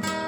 Bye.